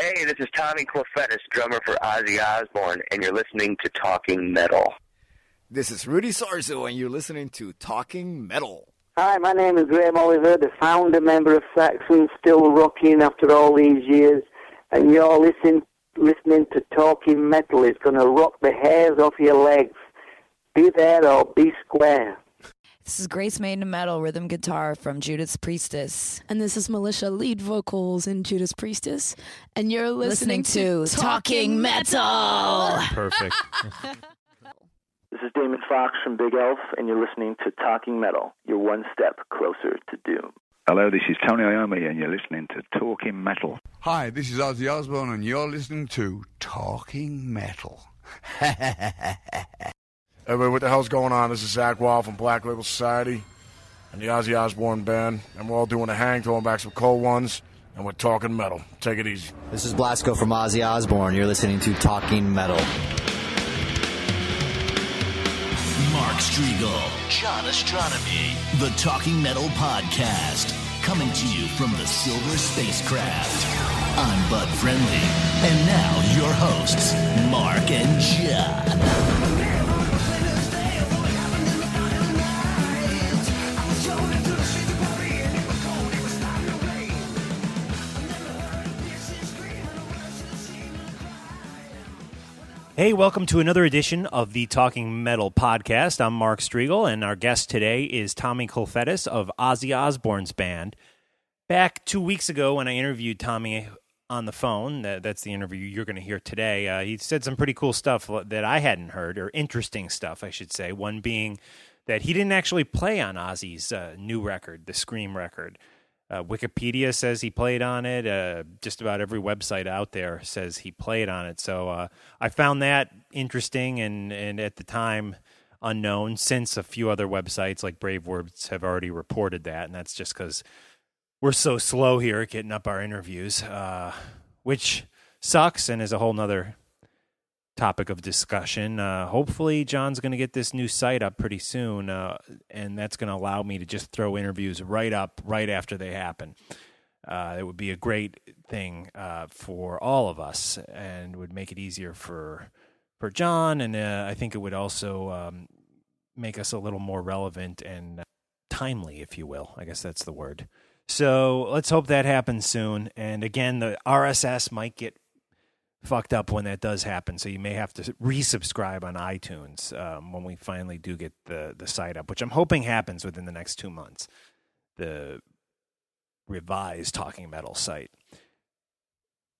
Hey, this is Tommy Clufetis, drummer for Ozzy Osbourne, and you're listening to Talking Metal. This is Rudy Sarzo, and you're listening to Talking Metal. Hi, my name is Graham Oliver, the founder member of Saxon, still rocking after all these years. And you're listening, listening to Talking Metal. It's going to rock the hairs off your legs. Be there or be square. This is Grace Maiden Metal rhythm guitar from Judas Priestess. And this is Militia lead vocals in Judas Priestess. And you're Listening, listening, to Talking Metal. Perfect. This is Damon Fox from Bigelf, and you're listening to Talking Metal. You're one step closer to doom. Hello, this is Tony Iommi, and you're listening to Talking Metal. Hi, this is Ozzy Osbourne, and you're listening to Talking Metal. Everybody, what the hell's going on? This is Zakk Wylde from Black Label Society and the Ozzy Osbourne Band, and we're all doing a hang, throwing back some cold ones, and we're talking metal. Take it easy. This is Blasko from Ozzy Osbourne. You're listening to Talking Metal. Mark Strigl, John Ostronomy, the Talking Metal Podcast, coming to you from the Silver Spacecraft. I'm Bud Friendly, and now your hosts, Mark and John. Hey, welcome to another edition of the Talking Metal podcast. I'm Mark Strigl, and our guest today is Tommy Clufetis of Ozzy Osbourne's band. Back two weeks ago, when I interviewed Tommy on the phone, that, that's the interview you're going to hear today, uh, he said some pretty cool stuff that I hadn't heard, or interesting stuff, I should say. One being that he didn't actually play on Ozzy's uh, new record, the Scream record. Uh, Wikipedia says he played on it. Uh, just about every website out there says he played on it. So uh, I found that interesting and, and at the time unknown since a few other websites like Brave Words have already reported that. And that's just because we're so slow here at getting up our interviews, uh, which sucks and is a whole nother topic of discussion. Uh, hopefully, John's going to get this new site up pretty soon, uh, and that's going to allow me to just throw interviews right up right after they happen. Uh, it would be a great thing uh, for all of us, and would make it easier for for John, and uh, I think it would also um, make us a little more relevant and uh, timely, if you will. I guess that's the word. So let's hope that happens soon. And again, the RSS might get fucked up when that does happen. So you may have to resubscribe on iTunes um, when we finally do get the the site up, which I'm hoping happens within the next two months. The revised Talking Metal site.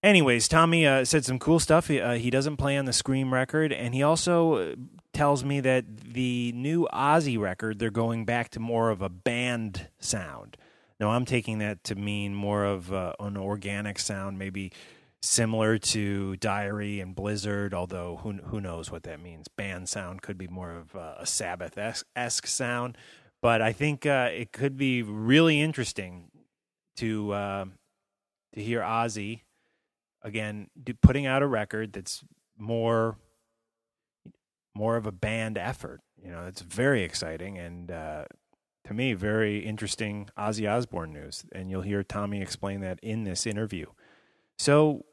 Anyways, Tommy uh, said some cool stuff. He, uh, he doesn't play on the Scream record, and he also uh, tells me that the new Ozzy record they're going back to more of a band sound. Now I'm taking that to mean more of uh, an organic sound, maybe similar to Diary and Blizzard, although who who knows what that means. Band sound could be more of a, Sabbath esque sound, but I think uh, it could be really interesting to uh, to hear Ozzy again do, putting out a record that's more more of a band effort. You know, it's very exciting and. Uh, to me, very interesting Ozzy Osbourne news, and you'll hear Tommy explain that in this interview. So,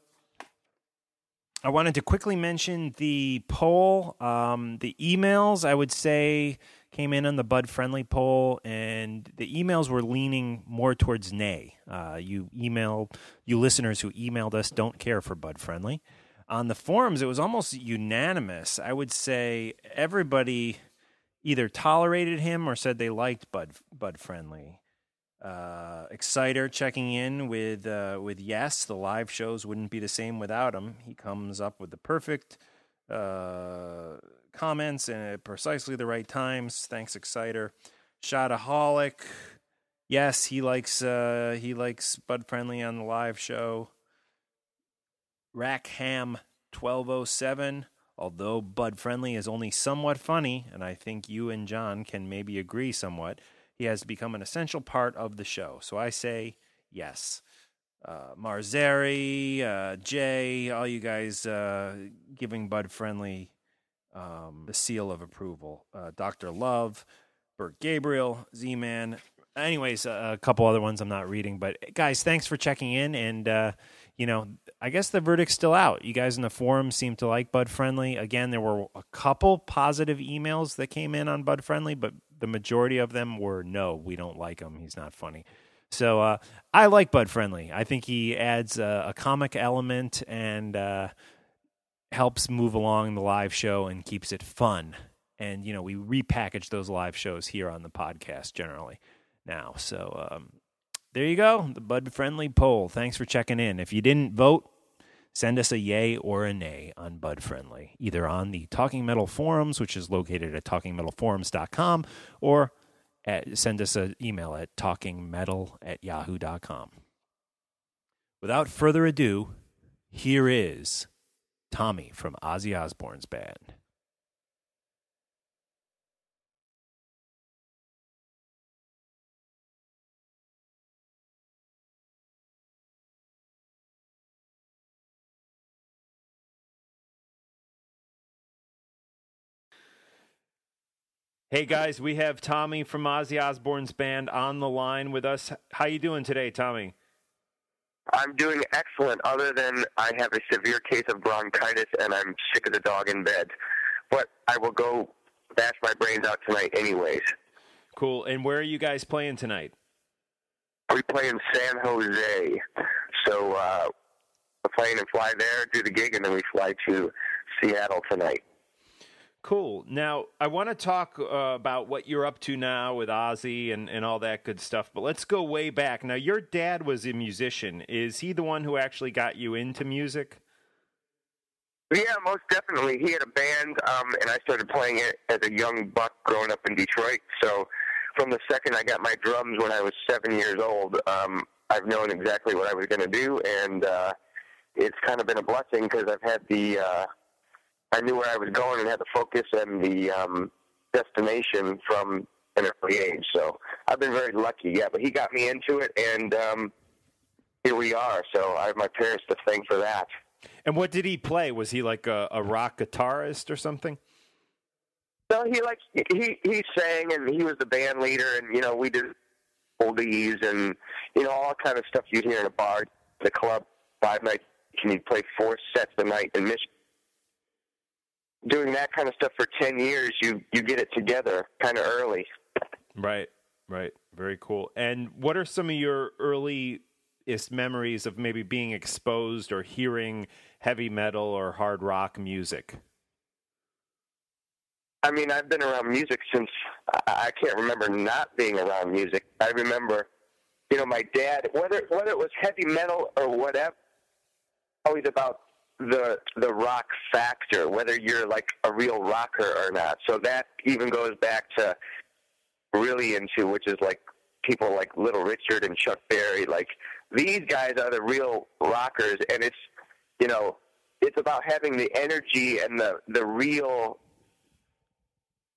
I wanted to quickly mention the poll. Um, the emails, I would say, came in on the Bud Friendly poll, and the emails were leaning more towards nay. Uh, you email, you listeners who emailed us don't care for Bud Friendly. On the forums, it was almost unanimous. I would say everybody either tolerated him or said they liked Bud Bud Friendly. Uh, Exciter checking in with uh, with yes, the live shows wouldn't be the same without him. He comes up with the perfect uh, comments and at precisely the right times. Thanks, Exciter. Shotaholic, yes, he likes uh, he likes Bud Friendly on the live show. Rackham twelve oh seven. Although Bud Friendly is only somewhat funny, and I think you and John can maybe agree somewhat, he has become an essential part of the show. So I say yes. Uh, Marzeri, uh, Jay, all you guys uh, giving Bud Friendly um, the seal of approval. Uh, Dr. Love, Bert Gabriel, Z Man. Anyways, a couple other ones I'm not reading. But guys, thanks for checking in. And, uh, you know, I guess the verdict's still out. You guys in the forum seem to like Bud Friendly. Again, there were a couple positive emails that came in on Bud Friendly, but the majority of them were no, we don't like him. He's not funny. So uh, I like Bud Friendly. I think he adds a, a comic element and uh, helps move along the live show and keeps it fun. And you know, we repackage those live shows here on the podcast generally now. So um, there you go, the Bud Friendly poll. Thanks for checking in. If you didn't vote, send us a yay or a nay on Bud Friendly, either on the Talking Metal forums, which is located at talkingmetalforums.com, or at, send us an email at talkingmetal at yahoo.com. Without further ado, here is Tommy from Ozzy Osbourne's band. Hey guys, we have Tommy from Ozzy Osbourne's band on the line with us. How you doing today, Tommy? I'm doing excellent, other than I have a severe case of bronchitis and I'm sick of the dog in bed. But I will go bash my brains out tonight, anyways. Cool. And where are you guys playing tonight? We play in San Jose. So uh, we're playing and fly there, do the gig, and then we fly to Seattle tonight. Cool. Now, I want to talk uh, about what you're up to now with Ozzy and, and all that good stuff, but let's go way back. Now, your dad was a musician. Is he the one who actually got you into music? Yeah, most definitely. He had a band, um, and I started playing it as a young buck growing up in Detroit. So, from the second I got my drums when I was seven years old, um, I've known exactly what I was going to do, and uh, it's kind of been a blessing because I've had the uh, I knew where I was going and had the focus and the um, destination from an early age. So I've been very lucky. Yeah, but he got me into it, and um, here we are. So I have my parents to thank for that. And what did he play? Was he like a, a rock guitarist or something? So he like he he sang and he was the band leader, and you know we did oldies and you know all kind of stuff you'd hear in a bar, the club, five nights. Can you play four sets a night in Michigan? Doing that kind of stuff for 10 years, you, you get it together kind of early. Right, right. Very cool. And what are some of your earliest memories of maybe being exposed or hearing heavy metal or hard rock music? I mean, I've been around music since I can't remember not being around music. I remember, you know, my dad, whether whether it was heavy metal or whatever, always about the the rock factor, whether you're like a real rocker or not. So that even goes back to really into which is like people like Little Richard and Chuck Berry. Like these guys are the real rockers, and it's you know it's about having the energy and the the real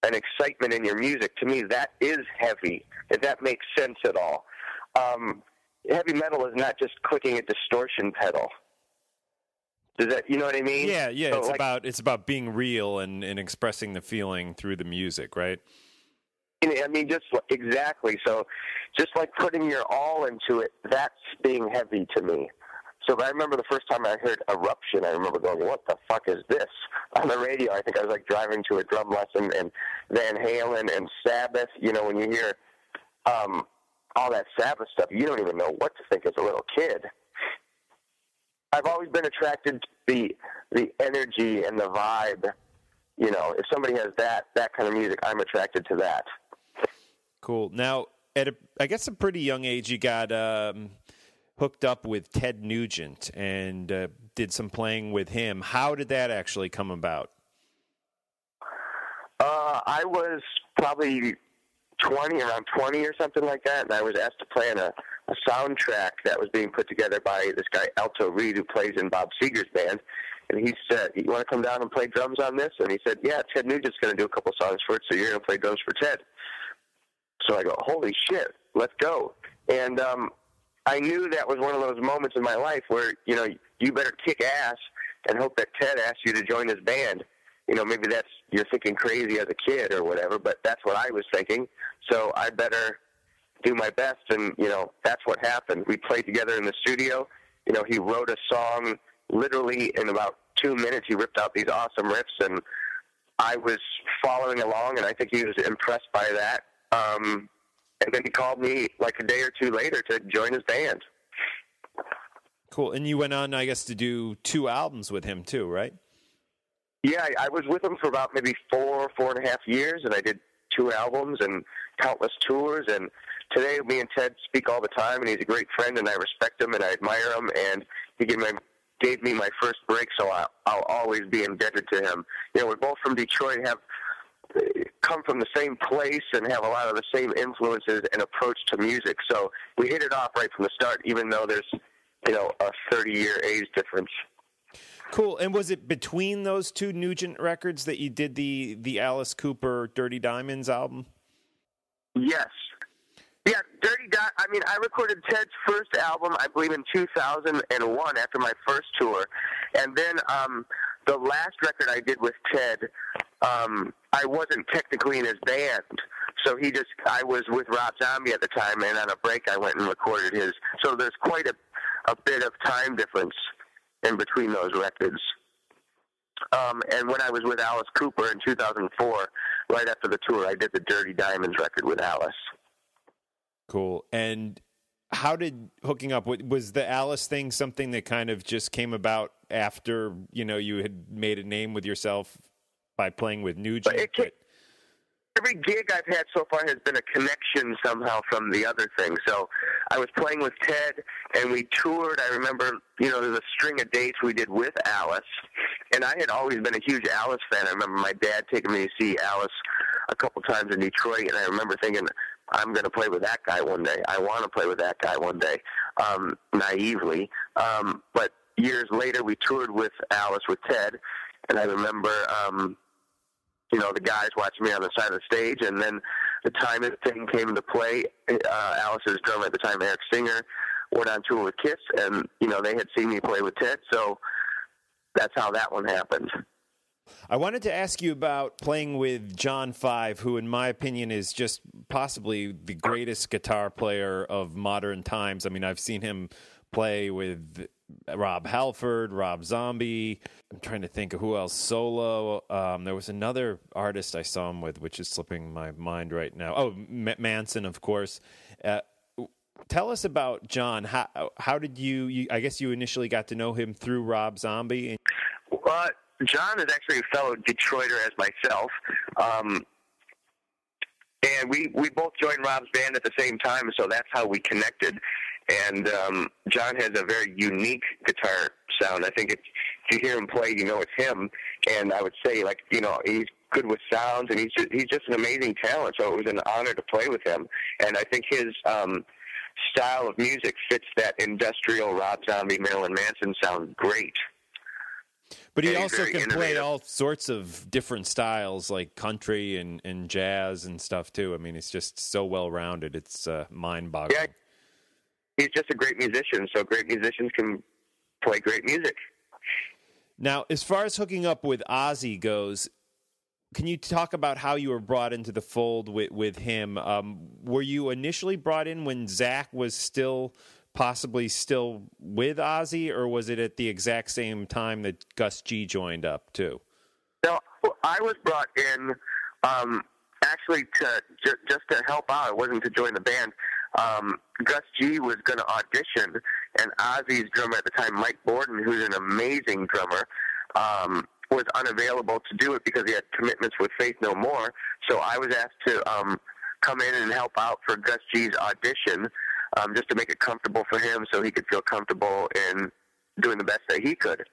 and excitement in your music. To me, that is heavy. If that makes sense at all. Um, heavy metal is not just clicking a distortion pedal. Does that you know what I mean? Yeah, yeah. So it's like, about it's about being real and, and expressing the feeling through the music, right? I mean, just exactly. So, just like putting your all into it, that's being heavy to me. So I remember the first time I heard Eruption, I remember going, what the fuck is this? On the radio, I think I was like driving to a drum lesson and Van Halen and Sabbath. You know, when you hear um, all that Sabbath stuff, you don't even know what to think as a little kid. I've always been attracted to the the energy and the vibe. You know, if somebody has that that kind of music, I'm attracted to that. Cool. Now, at a, I guess a pretty young age, you got um, hooked up with Ted Nugent and uh, did some playing with him. How did that actually come about? Uh, I was probably 20, around 20 or something like that, and I was asked to play in a, a soundtrack that was being put together by this guy, Alto Reed, who plays in Bob Seger's band. And he said, You want to come down and play drums on this? And he said, Yeah, Ted Nugent's going to do a couple songs for it, so you're going to play drums for Ted. So I go, Holy shit, let's go. And um, I knew that was one of those moments in my life where, you know, you better kick ass and hope that Ted asks you to join his band. You know, maybe that's you're thinking crazy as a kid or whatever, but that's what I was thinking. So I better do my best, and you know, that's what happened. We played together in the studio. You know, he wrote a song literally in about two minutes. He ripped out these awesome riffs, and I was following along, and I think he was impressed by that. Um, and then he called me like a day or two later to join his band. Cool. And you went on, I guess, to do two albums with him too, right? Yeah, I, was with him for about maybe four, four and a half years, and I did two albums and countless tours. And today, me and Ted speak all the time, and he's a great friend, and I respect him and I admire him. And he gave, my, gave me my first break, so I'll, I'll always be indebted to him. You know, we're both from Detroit, have come from the same place and have a lot of the same influences and approach to music. So we hit it off right from the start, even though there's, you know, a 30 year age difference. Cool. And was it between those two Nugent records that you did the the Alice Cooper Dirty Diamonds album? Yes. Yeah, Dirty Di- I mean, I recorded Ted's first album, I believe, in 2001 after my first tour, and then um, the last record I did with Ted, um, I wasn't technically in his band, so he just I was with Rob Zombie at the time, and on a break I went and recorded his. So there's quite a a bit of time difference in between those records. Um, and when I was with Alice Cooper in 2004, right after the tour, I did the Dirty Diamonds record with Alice. Cool. And how did hooking up was the Alice thing something that kind of just came about after you know you had made a name with yourself by playing with Nugent? Every gig I've had so far has been a connection somehow from the other thing. So I was playing with Ted, and we toured. I remember, you know, there's a string of dates we did with Alice, and I had always been a huge Alice fan. I remember my dad taking me to see Alice a couple times in Detroit, and I remember thinking, I'm going to play with that guy one day. I want to play with that guy one day, um, naively. Um, but years later, we toured with Alice with Ted, and I remember, um, you know, the guys watching me on the side of the stage, and then the time thing came into play. Uh, Alice's drummer at the time, Eric Singer, went on tour with Kiss, and you know they had seen me play with Ted, so that's how that one happened. I wanted to ask you about playing with John Five, who, in my opinion, is just possibly the greatest guitar player of modern times. I mean, I've seen him play with Rob Halford, Rob Zombie. I'm trying to think of who else solo. Um, there was another artist I saw him with, which is slipping my mind right now. Oh, M- Manson, of course. Uh, tell us about John. How how did you, you? I guess you initially got to know him through Rob Zombie. Uh, John is actually a fellow Detroiter as myself. Um, and we, we both joined Rob's band at the same time, so that's how we connected. And um, John has a very unique guitar sound. I think if, if you hear him play, you know it's him. And I would say, like, you know, he's good with sounds, and he's just, he's just an amazing talent. So it was an honor to play with him. And I think his um, style of music fits that industrial Rob Zombie, Marilyn Manson sound great. But he And also can play all sorts of different styles, like country and, and jazz and stuff too. I mean, it's just so well rounded. It's uh, mind boggling. Yeah, he's just a great musician. So great musicians can play great music. Now, as far as hooking up with Ozzy goes, can you talk about how you were brought into the fold with with him? Um, were you initially brought in when Zakk was still possibly still with Ozzy, or was it at the exact same time that Gus G joined up too? No, I was brought in um, actually to ju- just to help out. It wasn't to join the band. Um, Gus G was going to audition, and Ozzy's drummer at the time, Mike Bordin, who's an amazing drummer, um, was unavailable to do it because he had commitments with Faith No More. So I was asked to um, come in and help out for Gus G's audition, um, just to make it comfortable for him, so he could feel comfortable in doing the best that he could.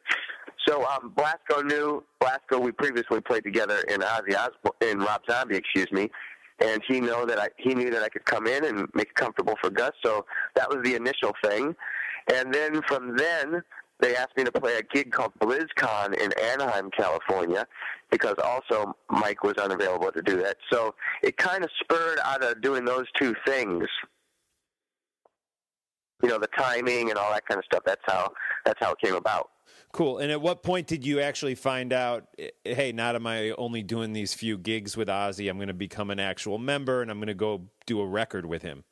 So um, Blasko knew Blasko. We previously played together in Ozzy Osbourne, in Rob Zombie, excuse me, and he know that I he knew that I could come in and make it comfortable for Gus. So that was the initial thing, and then from then they asked me to play a gig called BlizzCon in Anaheim, California, because also Mike was unavailable to do that. So it kind of spurred out of doing those two things. You know, the timing and all that kind of stuff. That's how that's how it came about. Cool. And at what point did you actually find out, hey, not am I only doing these few gigs with Ozzy, I'm going to become an actual member and I'm going to go do a record with him?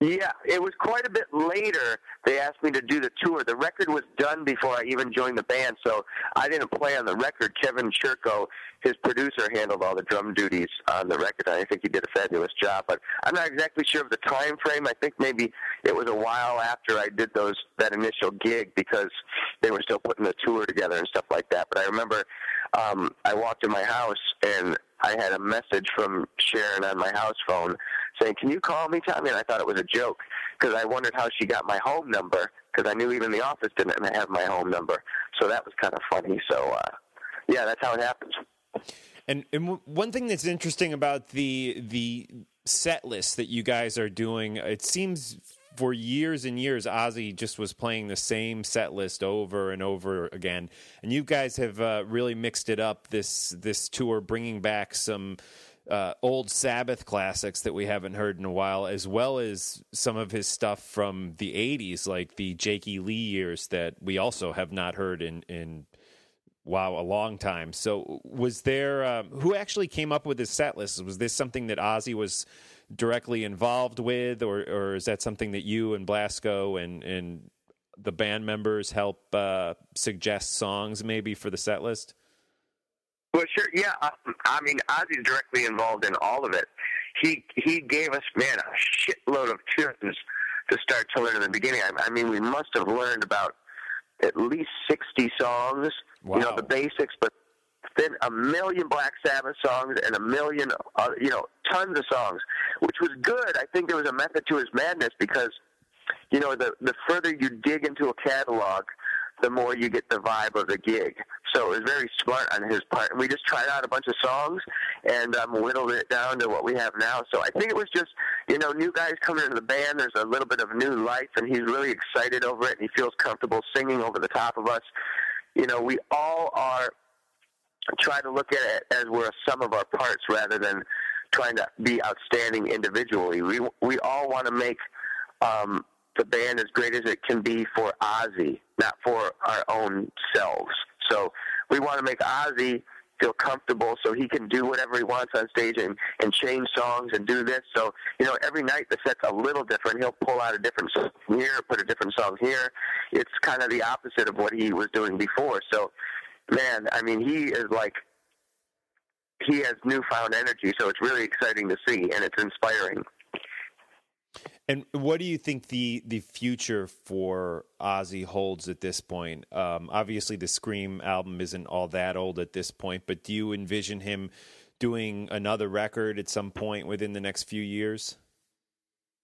Yeah, it was quite a bit later. They asked me to do the tour. The record was done before I even joined the band, so I didn't play on the record. Kevin Churko, his producer, handled all the drum duties on the record. I think he did a fabulous job, but I'm not exactly sure of the time frame. I think maybe it was a while after I did those that initial gig because they were still putting the tour together and stuff like that. But I remember um, I walked in my house and I had a message from Sharon on my house phone saying, "Can you call me, Tommy?" And I thought it was a joke because I wondered how she got my home number because I knew even the office didn't have my home number. So that was kind of funny. So uh, yeah, that's how it happens. And, and w- one thing that's interesting about the the set list that you guys are doing, it seems for years and years, Ozzy just was playing the same set list over and over again. And you guys have uh, really mixed it up this this tour, bringing back some uh, old Sabbath classics that we haven't heard in a while, as well as some of his stuff from the '80s, like the Jakey Lee years that we also have not heard in in wow a long time. So, was there um, who actually came up with this set list? Was this something that Ozzy was directly involved with, or or is that something that you and Blasko and and the band members help uh, suggest songs maybe for the set list? Well, sure, yeah. Um, I mean, Ozzy's directly involved in all of it. He he gave us man a shitload of tunes to start to learn in the beginning. I, I mean, we must have learned about at least sixty songs. Wow. You know the basics, but then a million Black Sabbath songs and a million, uh, you know, tons of songs, which was good. I think there was a method to his madness because, you know, the the further you dig into a catalog, the more you get the vibe of the gig. So it was very smart on his part. We just tried out a bunch of songs and um, whittled it down to what we have now. So I think it was just, you know, new guys coming into the band. There's a little bit of new life, and he's really excited over it, and he feels comfortable singing over the top of us. You know, we all are try to look at it as we're a sum of our parts rather than trying to be outstanding individually. We we all want to make um, the band as great as it can be for Ozzy, not for our own selves. So we want to make Ozzy feel comfortable so he can do whatever he wants on stage and, and change songs and do this. So, you know, every night the set's a little different. He'll pull out a different song here, put a different song here. It's kind of the opposite of what he was doing before. So, man, I mean, he is like, he has newfound energy. So it's really exciting to see and it's inspiring. And what do you think the the future for Ozzy holds at this point? Um, obviously, the Scream album isn't all that old at this point, but do you envision him doing another record at some point within the next few years?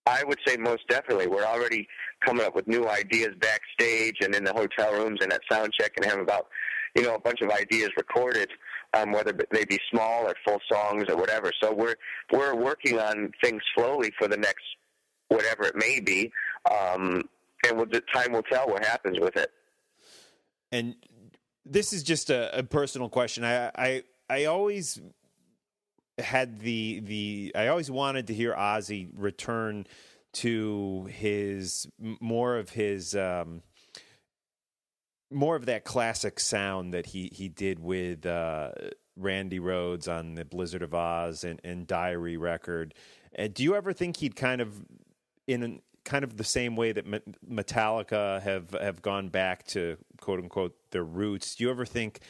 I would say most definitely. We're already coming up with new ideas backstage and in the hotel rooms and at sound check and have about you know a bunch of ideas recorded, um, whether they be small or full songs or whatever. So we're we're working on things slowly for the next whatever it may be, um, and the time will tell what happens with it. And this is just a, a personal question. I, I I always had the the I always wanted to hear Ozzy return to his more of his um, more of that classic sound that he he did with uh, Randy Rhoads on the Blizzard of Oz and, and Diary record. Uh, do you ever think he'd kind of in kind of the same way that Metallica have have gone back to quote unquote their roots. Do you ever think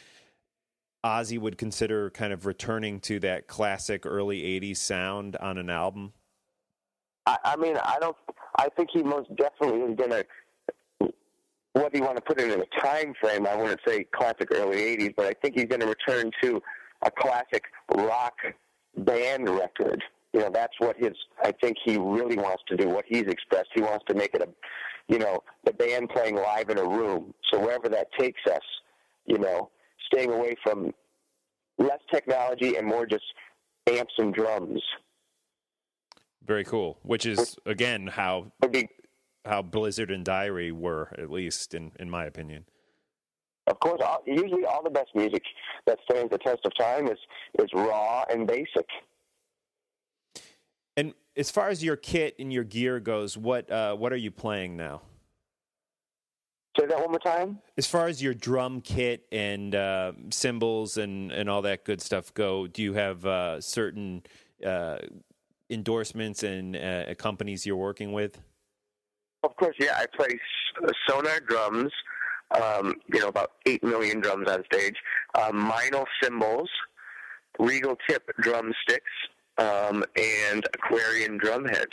Ozzy would consider kind of returning to that classic early '80s sound on an album? I, I mean, I don't. I think he most definitely is going to. Whether you want to put it in a time frame, I wouldn't say classic early '80s, but I think he's going to return to a classic rock band record. You know, that's what his. I think he really wants to do. What he's expressed, he wants to make it a, you know, the band playing live in a room. So wherever that takes us, you know, staying away from less technology and more just amps and drums. Very cool. Which is again how how Blizzard and Diary were, at least in in my opinion. Of course, all, usually all the best music that stands the test of time is is raw and basic. And as far as your kit and your gear goes, what uh, what are you playing now? Say that one more time. As far as your drum kit and uh, cymbals and, and all that good stuff go, do you have uh, certain uh, endorsements and uh, companies you're working with? Of course, yeah. I play Sonor drums. Um, you know, about eight million drums on stage. Um, Meinl cymbals, Regal tip drumsticks, um, and Aquarian drumheads.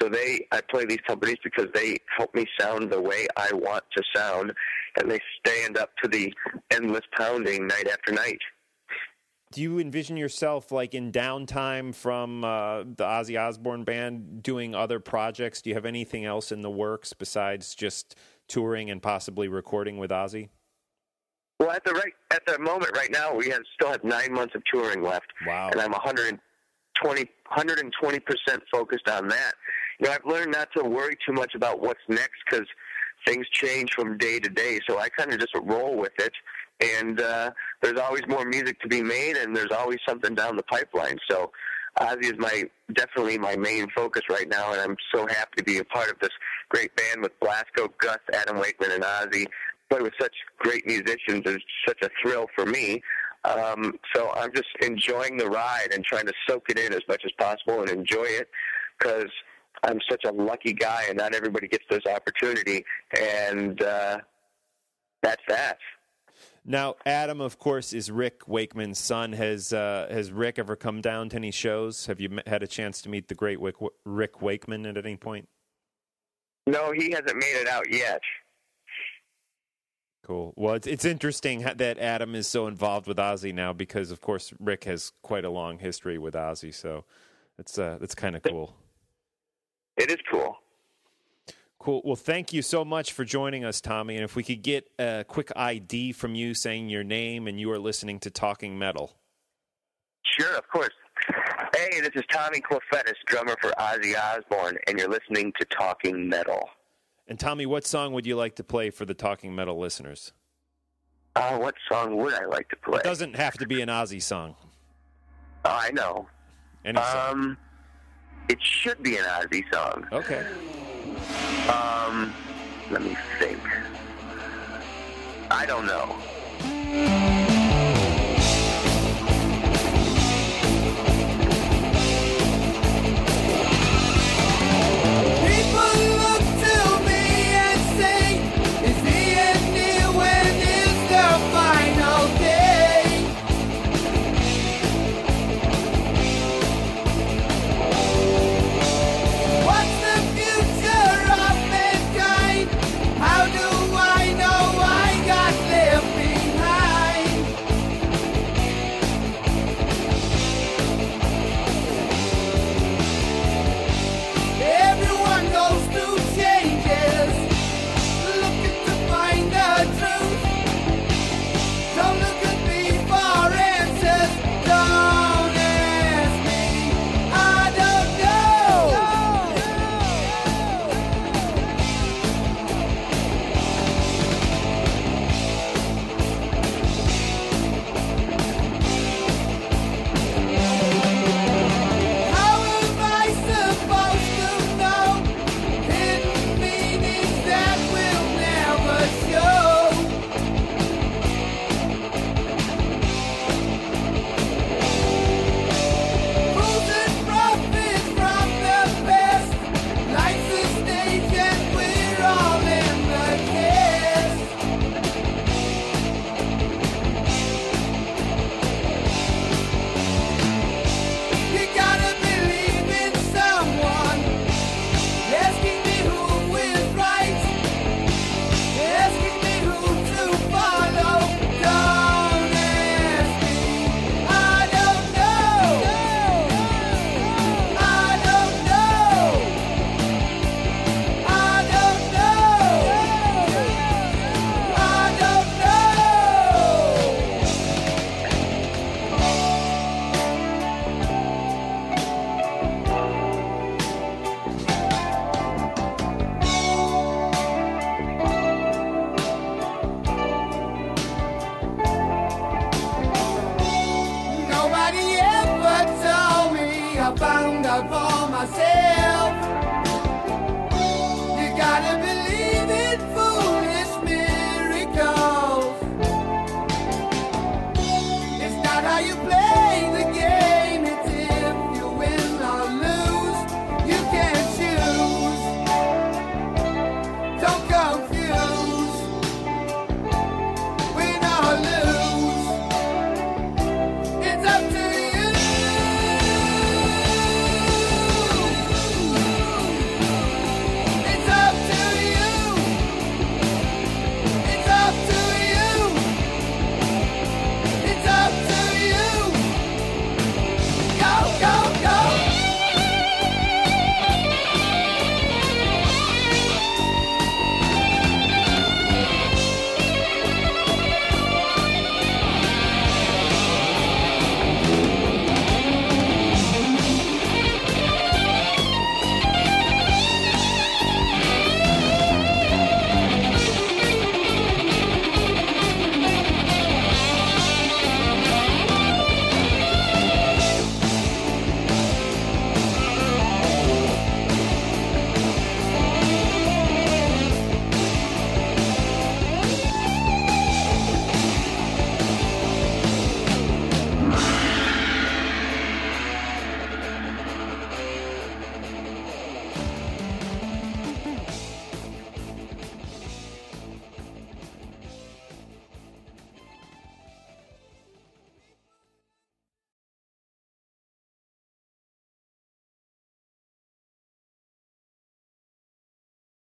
So they, I play these companies because they help me sound the way I want to sound, and they stand up to the endless pounding night after night. Do you envision yourself like in downtime from uh, the Ozzy Osbourne band doing other projects? Do you have anything else in the works besides just touring and possibly recording with Ozzy? Well, at the right at the moment right now, we have still have nine months of touring left. Wow! And I'm 120 120 percent focused on that. You know, I've learned not to worry too much about what's next because things change from day to day. So I kind of just roll with it and uh, there's always more music to be made, and there's always something down the pipeline. So Ozzy is my definitely my main focus right now, and I'm so happy to be a part of this great band with Blasko, Gus, Adam Wakeman, and Ozzy. Play with such great musicians is such a thrill for me. Um, so I'm just enjoying the ride and trying to soak it in as much as possible and enjoy it because I'm such a lucky guy, and not everybody gets this opportunity. And uh, that's that. Now, Adam, of course, is Rick Wakeman's son. Has uh, has Rick ever come down to any shows? Have you had a chance to meet the great Rick Wakeman at any point? No, he hasn't made it out yet. Cool. Well, it's it's interesting that Adam is so involved with Ozzy now because, of course, Rick has quite a long history with Ozzy. So it's uh, that's kind of cool. It is cool. Cool. Well, thank you so much for joining us, Tommy. And if we could get a quick ID from you saying your name and you are listening to Talking Metal. Sure, of course. Hey, this is Tommy Clufetis, drummer for Ozzy Osbourne, and you're listening to Talking Metal. And Tommy, what song would you like to play for the Talking Metal listeners? Uh, what song would I like to play? It doesn't have to be an Ozzy song. Oh, I know. Any song. Um, it should be an Ozzy song. Okay. Um, let me think. I don't know.